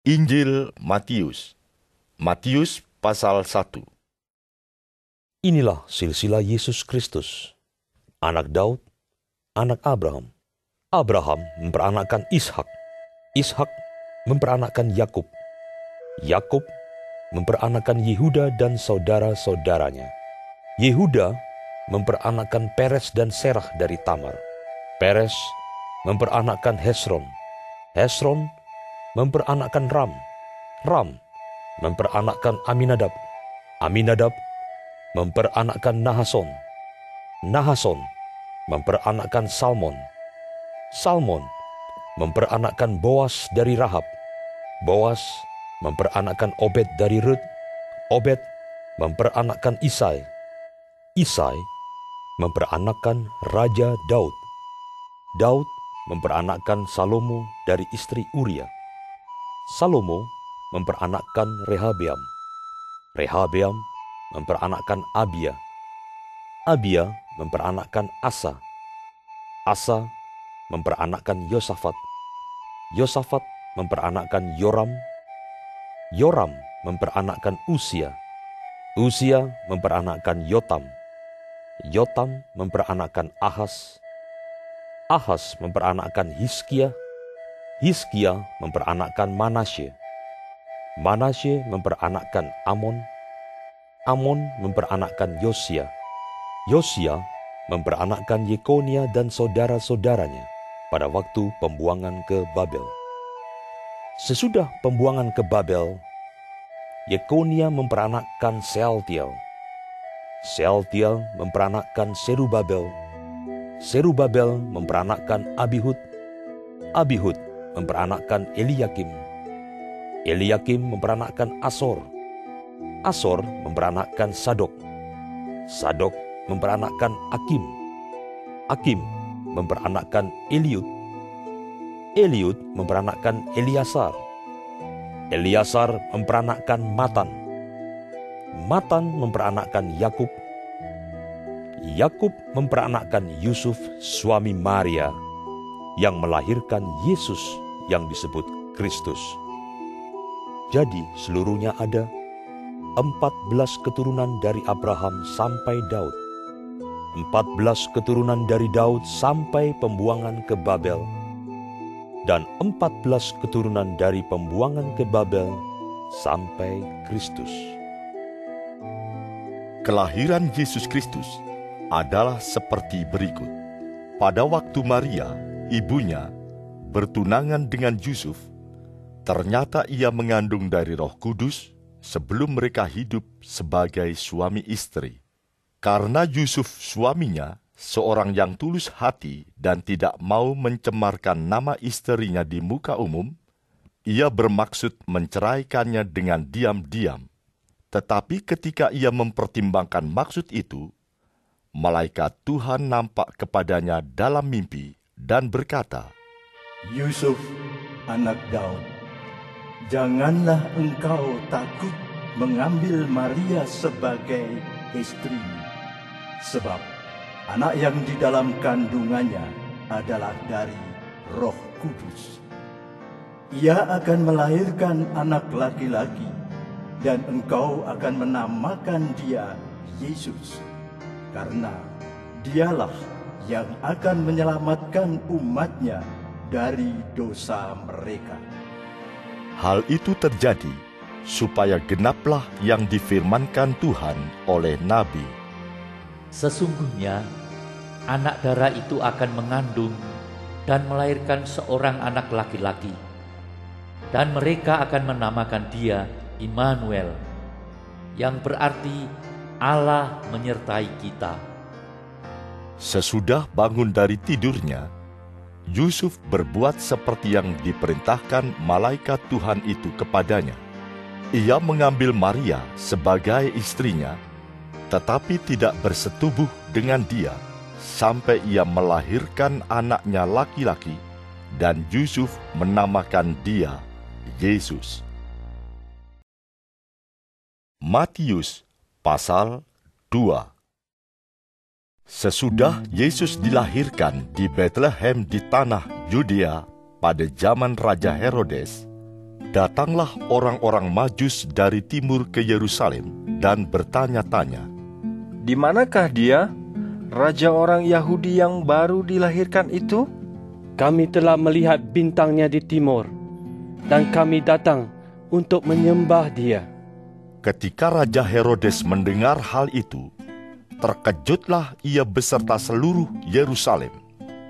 Injil Matius Matius pasal 1 Inilah silsilah Yesus Kristus, anak Daud, anak Abraham. Abraham memperanakkan Ishak, Ishak memperanakkan Yakub, Yakub memperanakkan Yehuda dan saudara-saudaranya. Yehuda memperanakkan Peres dan Serah dari Tamar. Peres memperanakkan Hesron. Hesron memperanakkan Ram. Ram memperanakkan Aminadab. Aminadab memperanakkan Nahason. Nahason memperanakkan Salmon. Salmon memperanakkan Boas dari Rahab. Boas memperanakkan Obed dari Rut. Obed memperanakkan Isai. Isai memperanakkan Raja Daud. Daud memperanakkan Salomo dari istri Uria. Salomo memperanakkan Rehabeam. Rehabeam memperanakkan Abia. Abia memperanakkan Asa. Asa memperanakkan Yosafat. Yosafat memperanakkan Yoram. Yoram memperanakkan Usia. Usia memperanakkan Yotam. Yotam memperanakkan Ahas. Ahas memperanakkan Hiskia. Hiskia memperanakkan Manasye. Manasye memperanakkan Amon. Amon memperanakkan Yosia. Yosia memperanakkan Yekonia dan saudara-saudaranya pada waktu pembuangan ke Babel. Sesudah pembuangan ke Babel, Yekonia memperanakkan Sealtiel. Sealtiel memperanakkan Serubabel. Serubabel memperanakkan Abihud. Abihud memperanakkan Eliakim. Eliakim memperanakkan Asor. Asor memperanakkan Sadok. Sadok memperanakkan Akim. Akim memperanakkan Eliud. Eliud memperanakkan Eliasar. Eliasar memperanakkan Matan. Matan memperanakkan Yakub. Yakub memperanakkan Yusuf suami Maria yang melahirkan Yesus yang disebut Kristus. Jadi seluruhnya ada empat belas keturunan dari Abraham sampai Daud. Empat belas keturunan dari Daud sampai pembuangan ke Babel dan empat belas keturunan dari pembuangan ke Babel sampai Kristus. Kelahiran Yesus Kristus adalah seperti berikut. Pada waktu Maria, ibunya, bertunangan dengan Yusuf, ternyata ia mengandung dari roh kudus sebelum mereka hidup sebagai suami istri. Karena Yusuf suaminya seorang yang tulus hati dan tidak mau mencemarkan nama istrinya di muka umum, ia bermaksud menceraikannya dengan diam-diam. Tetapi ketika ia mempertimbangkan maksud itu, malaikat Tuhan nampak kepadanya dalam mimpi dan berkata, Yusuf, anak Daud, janganlah engkau takut mengambil Maria sebagai istrimu, sebab anak yang di dalam kandungannya adalah dari Roh Kudus. Ia akan melahirkan anak laki-laki, dan engkau akan menamakan dia Yesus, karena dialah yang akan menyelamatkan umatnya dari dosa mereka. Hal itu terjadi supaya genaplah yang difirmankan Tuhan oleh Nabi. Sesungguhnya anak darah itu akan mengandung dan melahirkan seorang anak laki-laki. Dan mereka akan menamakan dia Immanuel, yang berarti Allah menyertai kita. Sesudah bangun dari tidurnya, Yusuf berbuat seperti yang diperintahkan malaikat Tuhan itu kepadanya. Ia mengambil Maria sebagai istrinya, tetapi tidak bersetubuh dengan dia sampai ia melahirkan anaknya laki-laki, dan Yusuf menamakan dia Yesus. Matius pasal 2 Sesudah Yesus dilahirkan di Bethlehem di tanah Yudea pada zaman Raja Herodes, Datanglah orang-orang Majus dari timur ke Yerusalem dan bertanya-tanya, Di manakah dia, raja orang Yahudi yang baru dilahirkan itu? Kami telah melihat bintangnya di timur, dan kami datang untuk menyembah dia. Ketika Raja Herodes mendengar hal itu, terkejutlah ia beserta seluruh Yerusalem.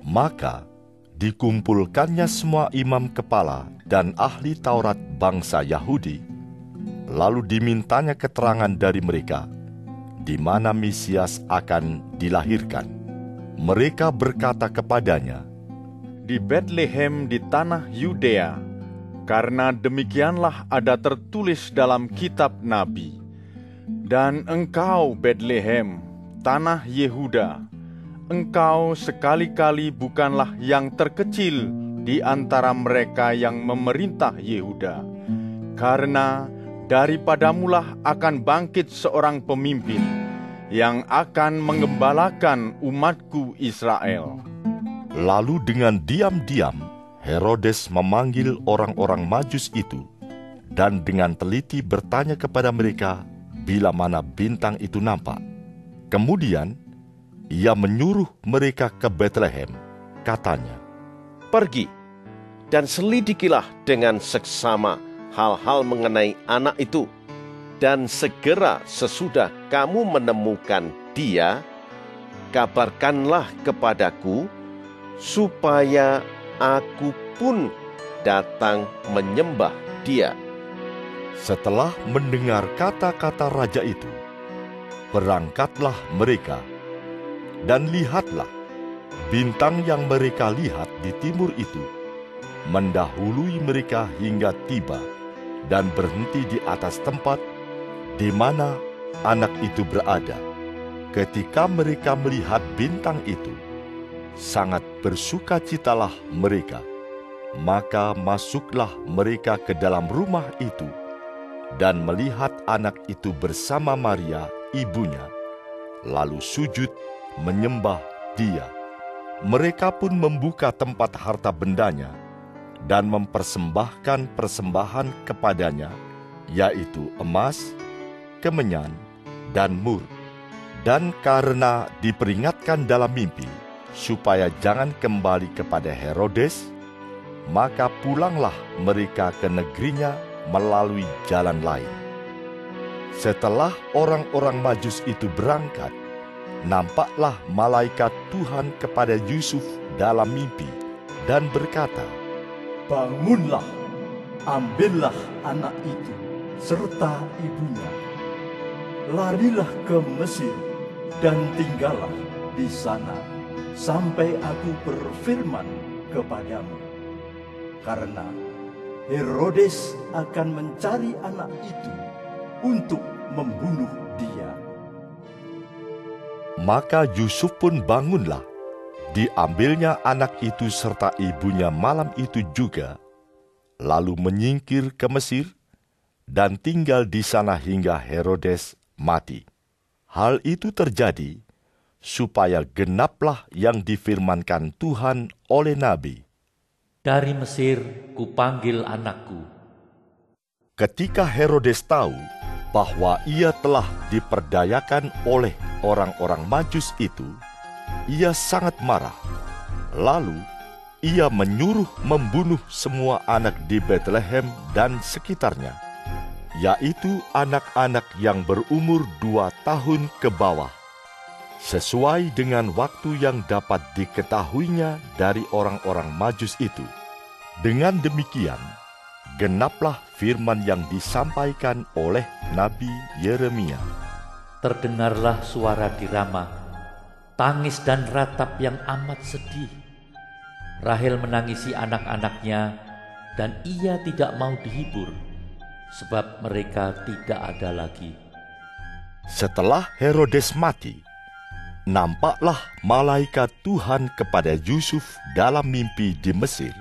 Maka dikumpulkannya semua imam kepala dan ahli Taurat bangsa Yahudi. Lalu dimintanya keterangan dari mereka di mana Mesias akan dilahirkan. Mereka berkata kepadanya, Di Bethlehem di tanah Yudea, karena demikianlah ada tertulis dalam kitab Nabi. Dan engkau, Bethlehem, tanah Yehuda, engkau sekali-kali bukanlah yang terkecil di antara mereka yang memerintah Yehuda, karena daripadamulah akan bangkit seorang pemimpin yang akan mengembalakan umatku Israel. Lalu dengan diam-diam Herodes memanggil orang-orang Majus itu dan dengan teliti bertanya kepada mereka bila mana bintang itu nampak. Kemudian ia menyuruh mereka ke Bethlehem. Katanya, Pergi dan selidikilah dengan seksama hal-hal mengenai anak itu. Dan segera sesudah kamu menemukan dia, kabarkanlah kepadaku, supaya aku pun datang menyembah dia. setelah mendengar kata-kata raja itu, berangkatlah mereka, dan lihatlah, bintang yang mereka lihat di timur itu mendahului mereka hingga tiba dan berhenti di atas tempat di mana anak itu berada. Ketika mereka melihat bintang itu, sangat bersukacitalah mereka. Maka masuklah mereka ke dalam rumah itu dan melihat anak itu bersama Maria, ibunya, lalu sujud menyembah dia. Mereka pun membuka tempat harta bendanya dan mempersembahkan persembahan kepadanya, yaitu emas, kemenyan, dan mur. Dan karena diperingatkan dalam mimpi, supaya jangan kembali kepada Herodes, maka pulanglah mereka ke negerinya melalui jalan lain. Setelah orang-orang Majus itu berangkat, nampaklah malaikat Tuhan kepada Yusuf dalam mimpi dan berkata, Bangunlah, ambillah anak itu serta ibunya. Larilah ke Mesir dan tinggallah di sana sampai aku berfirman kepadamu. Karena Herodes akan mencari anak itu untuk membunuh dia. Maka Yusuf pun bangunlah. Diambilnya anak itu serta ibunya malam itu juga, lalu menyingkir ke Mesir dan tinggal di sana hingga Herodes mati. Hal itu terjadi supaya genaplah yang difirmankan Tuhan oleh nabi. Dari Mesir kupanggil anakku. Ketika Herodes tahu bahwa ia telah diperdayakan oleh orang-orang Majus itu, ia sangat marah. Lalu ia menyuruh membunuh semua anak di Bethlehem dan sekitarnya, yaitu anak-anak yang berumur dua tahun ke bawah, sesuai dengan waktu yang dapat diketahuinya dari orang-orang Majus itu. Dengan demikian, genaplah firman yang disampaikan oleh Nabi Yeremia. Terdengarlah suara di Rama, tangis dan ratap yang amat sedih. Rahel menangisi anak-anaknya dan ia tidak mau dihibur sebab mereka tidak ada lagi. Setelah Herodes mati, nampaklah malaikat Tuhan kepada Yusuf dalam mimpi di Mesir.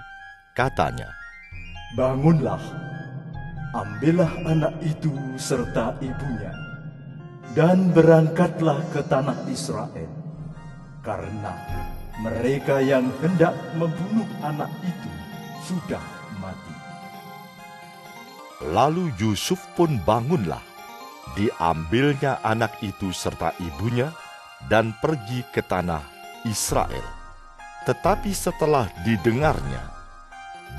Katanya, Bangunlah, ambillah anak itu serta ibunya, dan berangkatlah ke tanah Israel, karena mereka yang hendak membunuh anak itu sudah mati. Lalu Yusuf pun bangunlah. Diambilnya anak itu serta ibunya dan pergi ke tanah Israel. Tetapi setelah didengarnya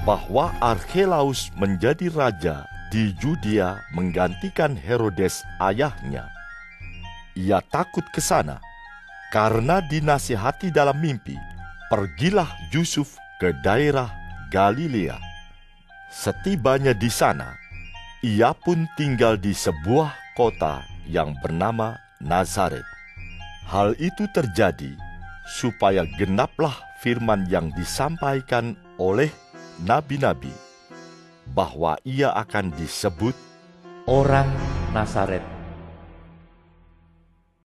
bahwa Archelaus menjadi raja di Judea menggantikan Herodes ayahnya, ia takut ke sana karena dinasihati dalam mimpi, pergilah Yusuf ke daerah Galilea. Setibanya di sana, ia pun tinggal di sebuah kota yang bernama Nazaret. Hal itu terjadi supaya genaplah firman yang disampaikan oleh nabi-nabi bahwa ia akan disebut orang Nazaret